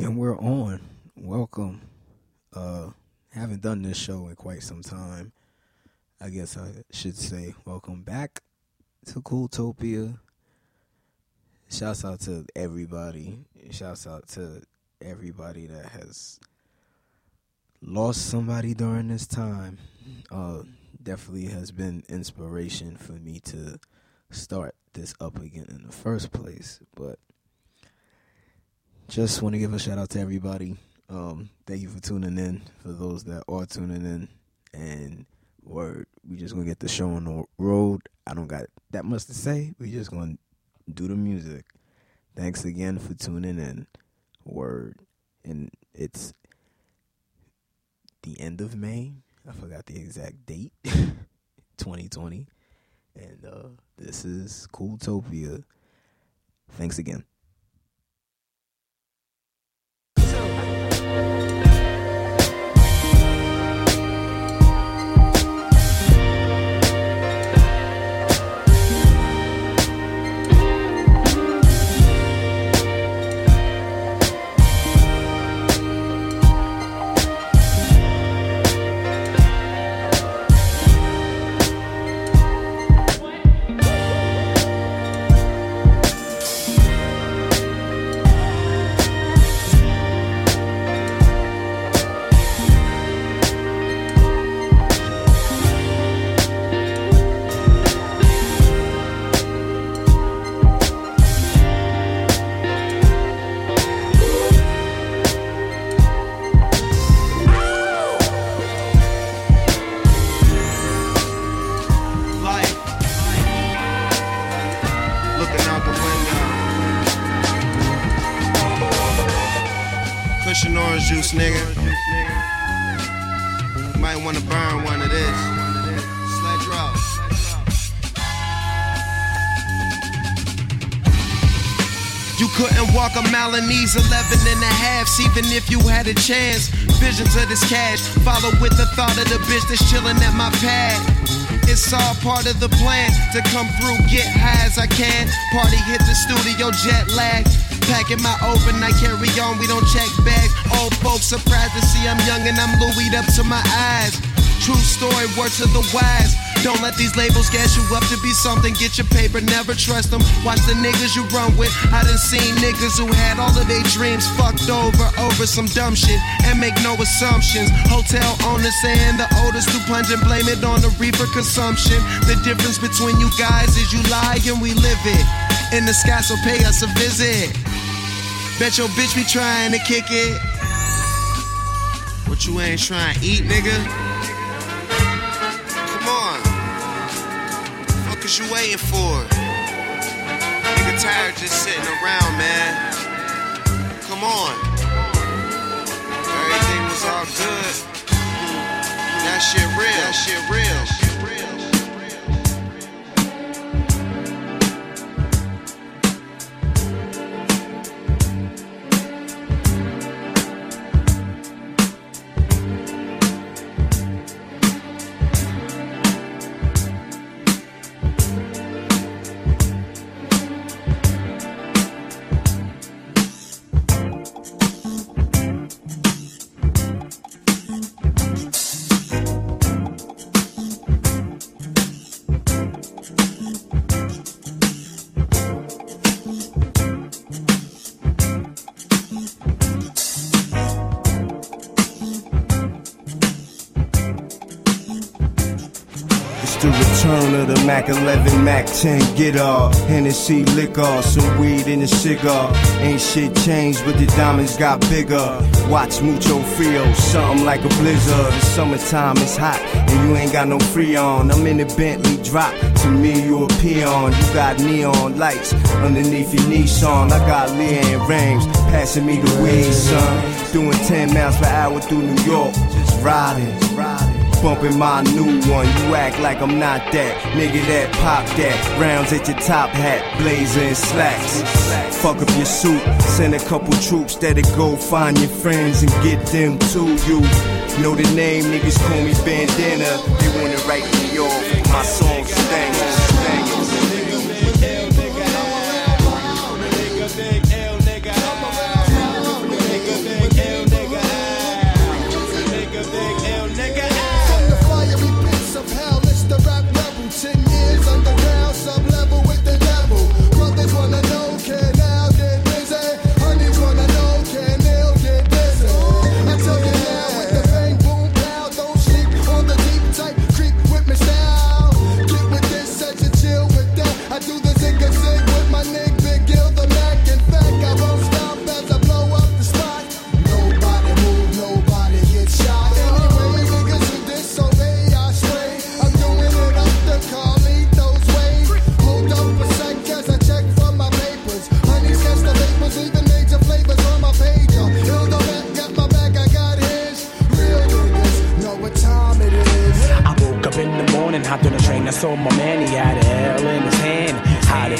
And we're on. Welcome. Uh haven't done this show in quite some time. I guess I should say welcome back to Cooltopia. Shouts out to everybody. Shouts out to everybody that has lost somebody during this time. Uh definitely has been inspiration for me to start this up again in the first place. But just want to give a shout out to everybody. Um, thank you for tuning in. For those that are tuning in, and word, we just gonna get the show on the road. I don't got that much to say. We just gonna do the music. Thanks again for tuning in. Word, and it's the end of May. I forgot the exact date. 2020. And uh, this is Cooltopia. Thanks again. Juice, nigga. Might wanna burn one of this. Sledge. You couldn't walk a mile in these 11 and a halves, even if you had a chance. Visions of this cash, follow with the thought of the bitch that's chilling at my pad. It's all part of the plan to come through, get high as I can. Party hit the studio, jet lag. Packing my overnight carry on, we don't check bags. Old folks surprised to see I'm young and I'm Louis up to my eyes. True story, word to the wise. Don't let these labels gas you up to be something. Get your paper, never trust them. Watch the niggas you run with. I done seen niggas who had all of their dreams fucked over over some dumb shit and make no assumptions. Hotel owners saying the oldest do plunge and blame it on the reefer consumption. The difference between you guys is you lie and we live it. In the sky, so pay us a visit. Bet your bitch be trying to kick it. What you ain't trying to eat, nigga? Come on. Fuck is you waiting for? Nigga tired just sitting around, man. Come on. Everything was all good. That shit real. That shit real. The Mac 11, Mac 10, get off. Hennessy liquor, some weed in a cigar. Ain't shit changed, but the diamonds got bigger. Watch mucho frio, something like a blizzard. The summertime is hot, and you ain't got no free on. I'm in the Bentley drop, to me you a peon. You got neon lights underneath your Nissan. I got Leah and Rames passing me the weed, son. Doing 10 miles per hour through New York, just riding. Bumping my new one, you act like I'm not that. Nigga that pop that. Rounds at your top hat, blazer and slacks. Fuck up your suit, send a couple troops that'll go find your friends and get them to you. Know the name, niggas call me bandana. They wanna write me off, my song stank.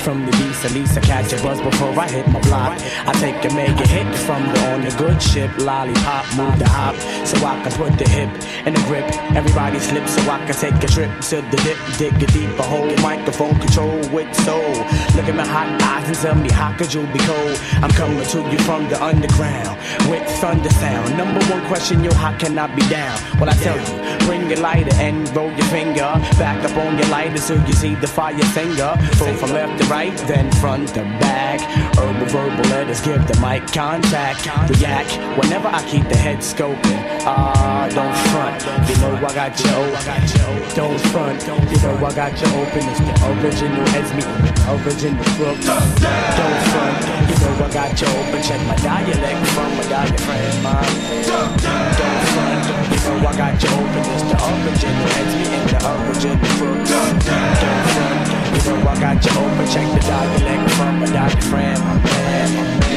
From the beast, at least I catch a buzz before I hit my block. I take a mega hit from the on the good ship, lollipop, move the hop, so I can put the hip in the grip. Everybody slip, so I can take a trip to the dip, dig a deeper hole, microphone control with soul. Look at my hot eyes and tell me how could you be cold? I'm coming to you from the underground with thunder sound. Number one question, yo, how can I be down? Well, I tell you, bring your lighter and roll your finger back up on your lighter so you see the fire finger. Full from left to right, then front to back. Herbal verbal letters give the mic contact. React whenever I keep the head scoping. Ah, don't front. You know I got you. Don't front. You know I got you open. It's the original heads the original crook. Don't front. You know I got you open. Check my dialect from my diaphragm. Man. Don't front. You know I got you open. It's the original heads meeting the original crook. Don't front. Know I got you open. Check the dialect from my diaphragm. My man, my man.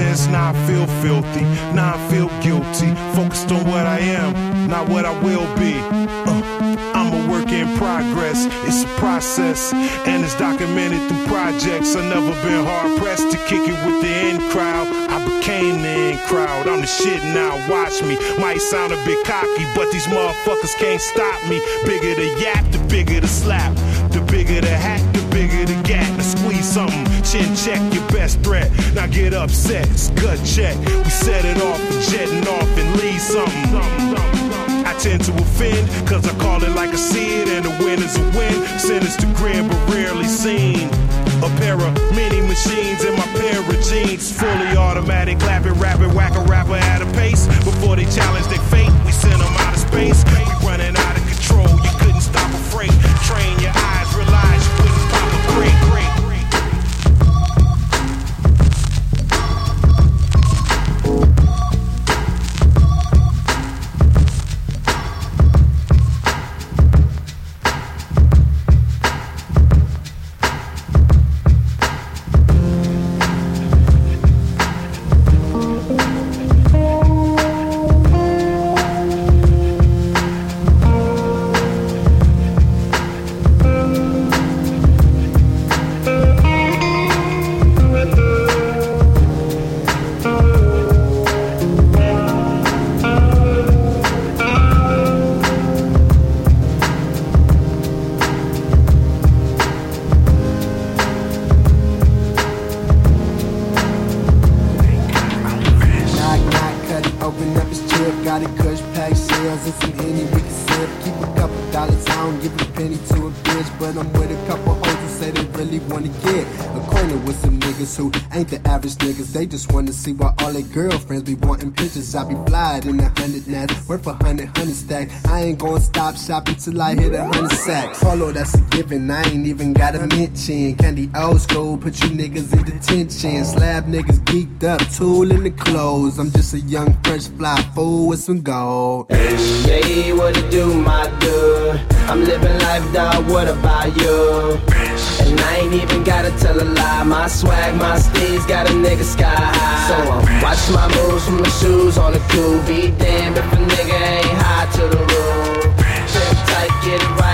Now I feel filthy, now I feel guilty. Focused on what I am, not what I will be. Uh, I'm a work in progress, it's a process, and it's documented through projects. I've never been hard pressed to kick it with the in crowd. I became the in crowd, I'm the shit now, watch me. Might sound a bit cocky, but these motherfuckers can't stop me. Bigger the yak, the bigger the slap. The bigger the hat, the bigger the gat. Now squeeze something, chin check your best threat. Now get upset, it's gut check. We set it off, jetting off and leave something. I tend to offend, cause I call it like I see it, and a win is a win. to grin, but rarely seen. A pair of mini machines in my pair of jeans. Fully automatic, clapping, rapping, whack a rapper at a pace. Before they challenge their fate, we send them out of space. We running out of control, you couldn't stop a freight. Train your niggas. They just wanna see why all their girlfriends be wanting pictures. I be flyed in a hundred nats, worth a hundred, hundred stack. I ain't gonna stop shopping till I hit a hundred sacks. Follow, that's a given. I ain't even got a mention. Candy old school, put you niggas in detention. Slab niggas geeked up, tool in the clothes. I'm just a young, fresh fly fool with some gold. Hey, what it do, my dude? I'm living life, dog. What about you? And I ain't even gotta tell a lie. My swag, my steez got a nigga sky high. So I'm watching my moves from my shoes on the cool. Be damned if a nigga ain't high to the roof. Sit tight, get it right,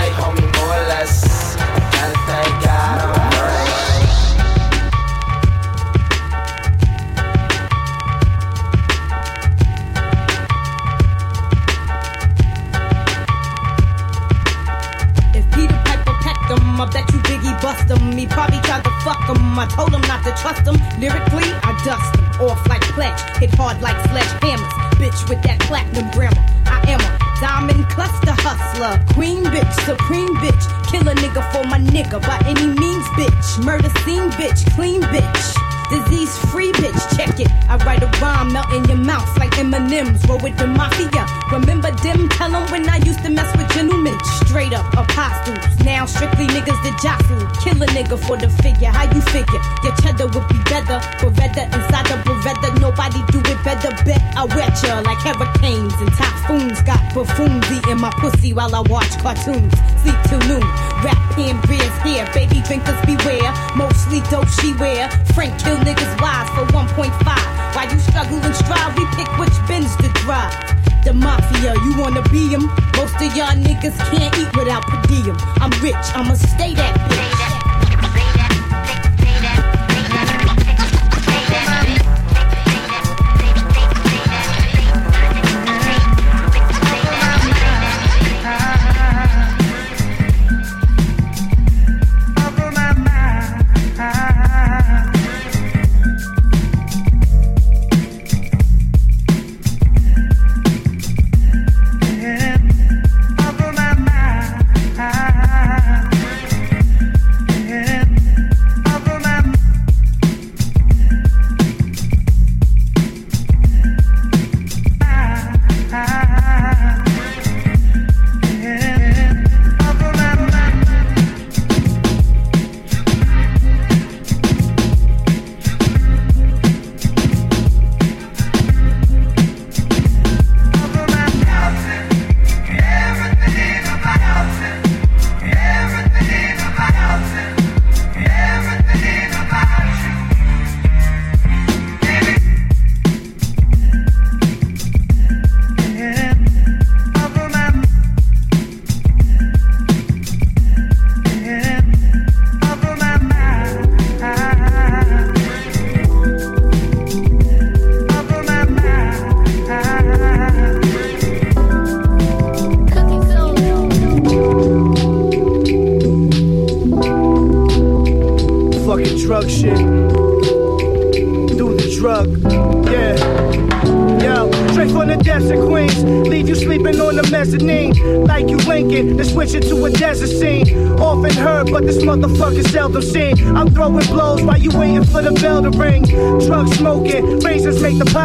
him. I told him not to trust him. Lyrically, I dust him off like pledge. Hit hard like sledgehammers. Bitch with that platinum grammar. I am a diamond cluster hustler. Queen bitch, supreme bitch. Kill a nigga for my nigga by any means, bitch. Murder scene bitch, clean bitch. Disease free bitch, check it. I write a rhyme, melt in your mouth like M&M's. Roll with the mafia. Remember them? Tell them when I used to mess with gentlemen. Straight up apostles. Now strictly niggas that jostle. Kill a nigga for the figure. How you figure? Your cheddar would be better. Beretta inside the Beretta. Nobody do it better. Bet I wet ya like hurricanes and typhoons. Got buffoons eating my pussy while I watch cartoons. Sleep till noon. Rap pen beers here. Baby drinkers beware. Mostly dope she wear. Frank kill niggas wise for 1.5. While you struggle and strive, we pick which bins to drive. The mafia, you wanna be them? Most of y'all niggas can't eat without per diem. I'm rich, I'ma stay that bitch.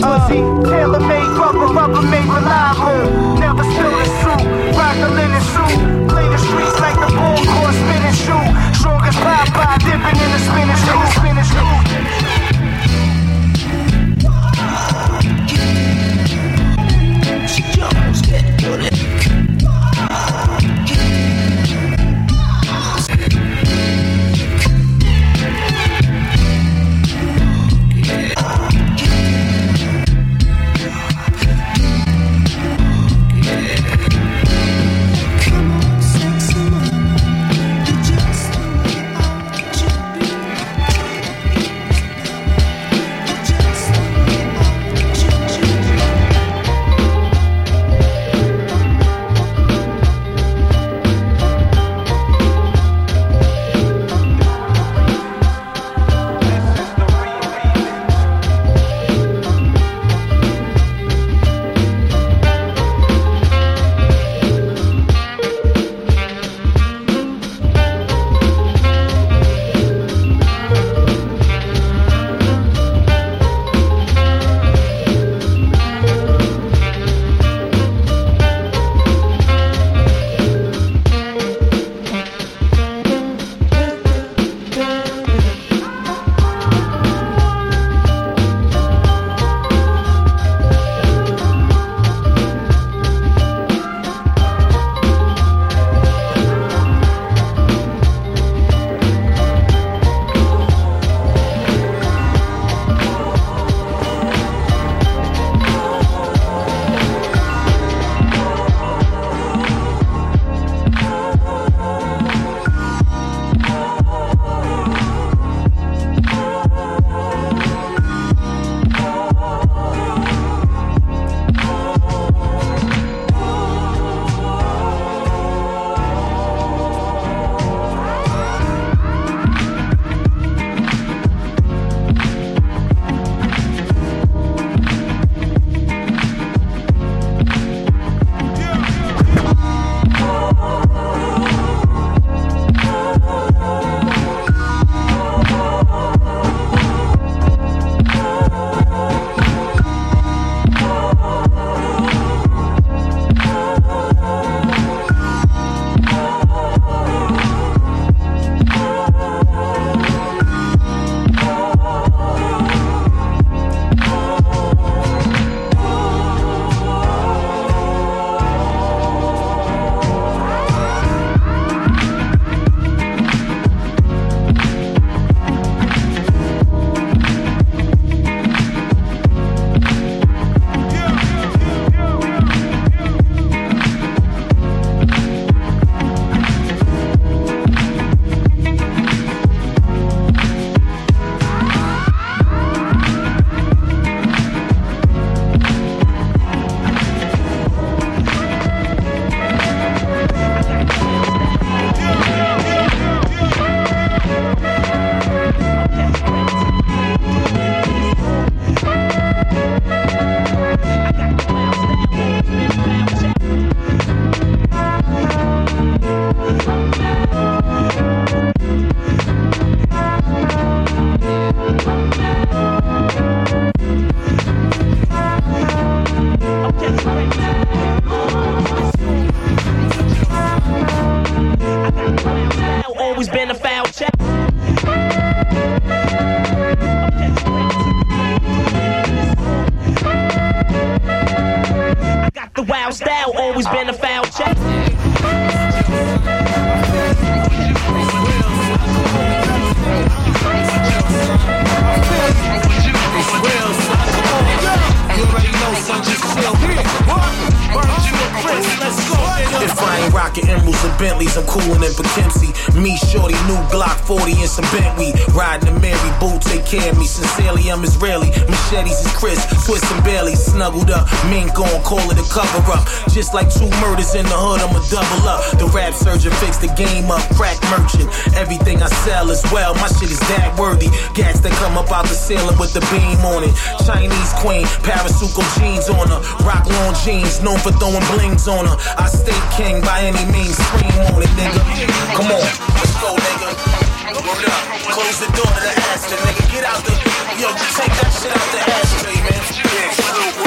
pussy. Uh, Tailor made rubber, rubber made reliable. Never spill the suit, rock a linen suit. Play the streets like the ball court spinning shoe. Strongest pop by dipping in the spinach, in the spinach. Machetes is Chris, Swiss and Bailey. Snuggled up, mink on, call it a cover up. Just like two murders in the hood, I'ma double up. The rap surgeon fix the game up, crack merchant. Everything I sell as well, my shit is that worthy. Gats that come up out the ceiling with the beam on it. Chinese queen, Parasuco jeans on her. Rock long jeans, known for throwing blings on her. I stay king by any means, scream on it, nigga. Come on, let's go, nigga. Up, close the door to the Aston, nigga. Get out the, yo, take that shit out the ashtray, man. Yeah,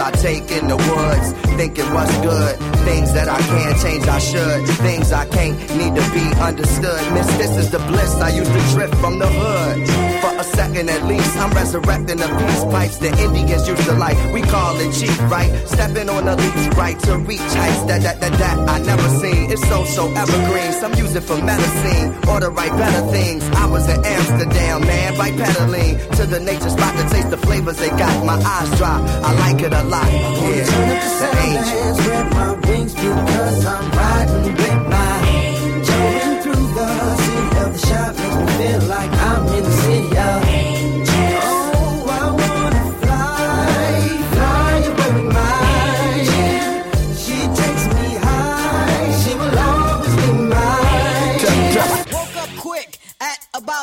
I take in the woods, thinking what's good. Things that I can't change, I should. Things I can't need to be understood. Miss, this is the bliss I used to drift from the hood. For a second at least. I'm resurrecting the peace pipes the Indians used to like. We call it cheap, right? Stepping on the leash, right to reach heights that that that that I never seen. It's so so evergreen. Some use it for medicine or to write better things. I was in Amsterdam, man, by pedaling to the nature spot to taste the flavors they got. My eyes dry, I like it a lot. Yeah, the angel. spread my wings because I'm riding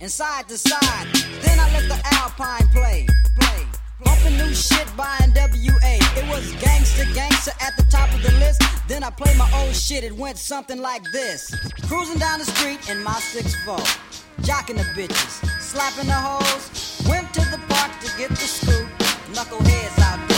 and side to side. Then I let the Alpine play, play. Bumping new shit by NWA. It was gangster, gangster at the top of the list. Then I played my old shit. It went something like this: Cruising down the street in my 6'4, jocking the bitches, slapping the hoes. Went to the park to get the scoop. Knuckleheads out there,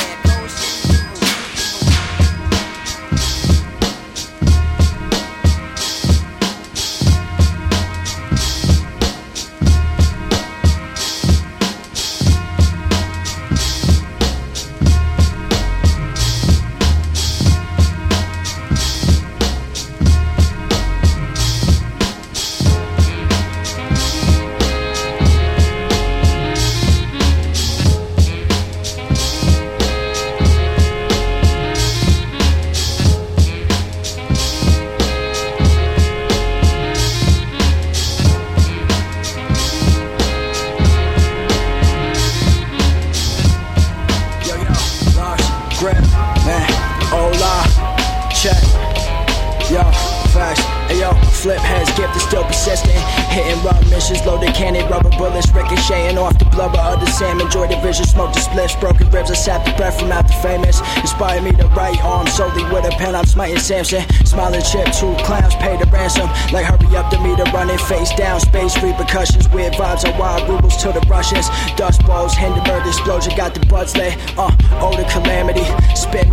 Samson, smiling chip,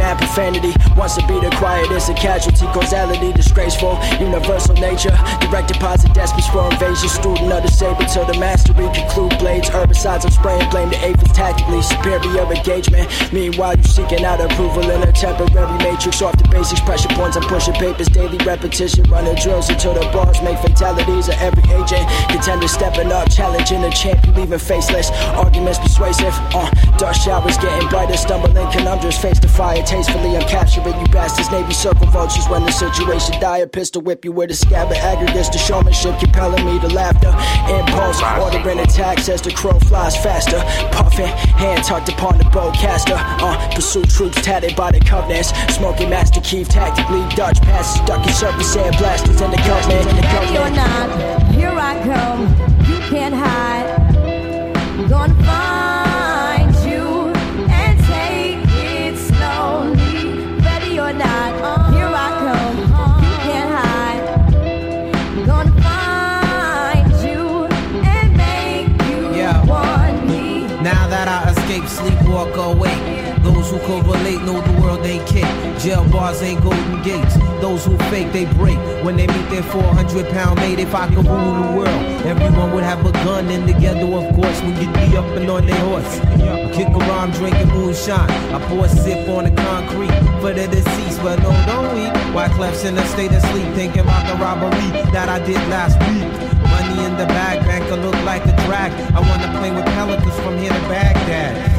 mad profanity, wants to be the quietest, a casualty, causality, disgraceful, universal nature, direct deposit, despots for invasion, student of the saber till the mastery, conclude blades, herbicides, I'm spraying, blame the aphids tactically, superior engagement, meanwhile you seeking out approval in a temporary matrix, off the basics, pressure points, I'm pushing papers, daily repetition, running drills until the bars make fatalities of every agent, contender stepping up, challenging the champion, leaving faceless, arguments persuasive, uh, dust showers getting brighter, stumbling conundrums, face the fire, tastefully I'm capturing you bastards, Navy circle vultures when the situation dire, pistol whip you with a scabbard, aggregates, the showmanship compelling me to laughter, impulse, ordering attacks as the crow flies faster, puffing, hand tucked upon the bowcaster, uh, pursue troops tatted by the covenants, smoking master Keith tactically, Dutch passes, ducking surface air blasters in the the Ready or not, here I come. You can't hide. Correlate know the world ain't kick. Jail bars ain't golden gates. Those who fake, they break. When they meet their 400 pound mate, if I could rule the world, everyone would have a gun the ghetto, of course, you'd be up and on their horse. Kick around drinking moonshine. I pour a sip on the concrete for the deceased, but no, don't weep. Wyclef's in a state of sleep, thinking about the robbery that I did last week. Money in the bag, banker look like a drag. I wanna play with pelicans from here to Baghdad.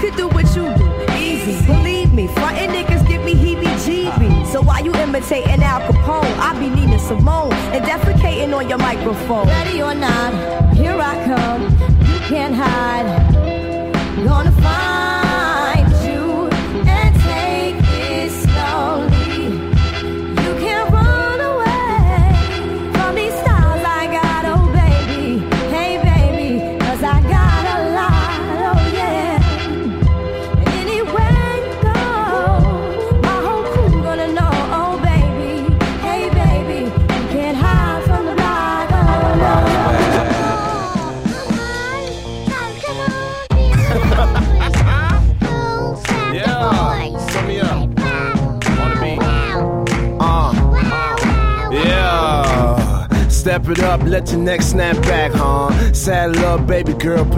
Could do what you do, easy. Believe me, frontin' niggas give me heebie-jeebies. So why you imitating Al Capone? I be Nina Simone and defecating on your microphone. Ready or not, here I come. You can't hide. Gonna find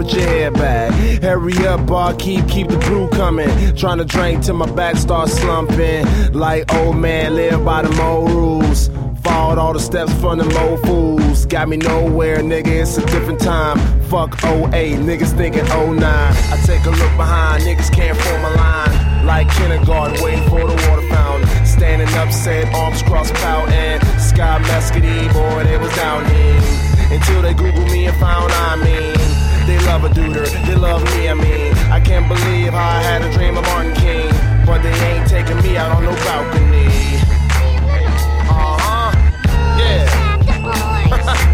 put your back. Hurry up, bar, keep, keep the brew coming. Trying to drink till my back starts slumping. Like old man, live by the old rules. Followed all the steps from the old fools. Got me nowhere, nigga, it's a different time. Fuck 08, niggas thinking 09. I take a look behind, niggas can't form a line. Like kindergarten, waiting for the water fountain. Standing up, arms crossed, pouting. Sky Mescady, boy, they was down here. Until they Google me and found I mean. They love a duder, they love me, I mean. I can't believe how I had a dream of Martin King. But they ain't taking me out on no balcony. Uh huh, yeah.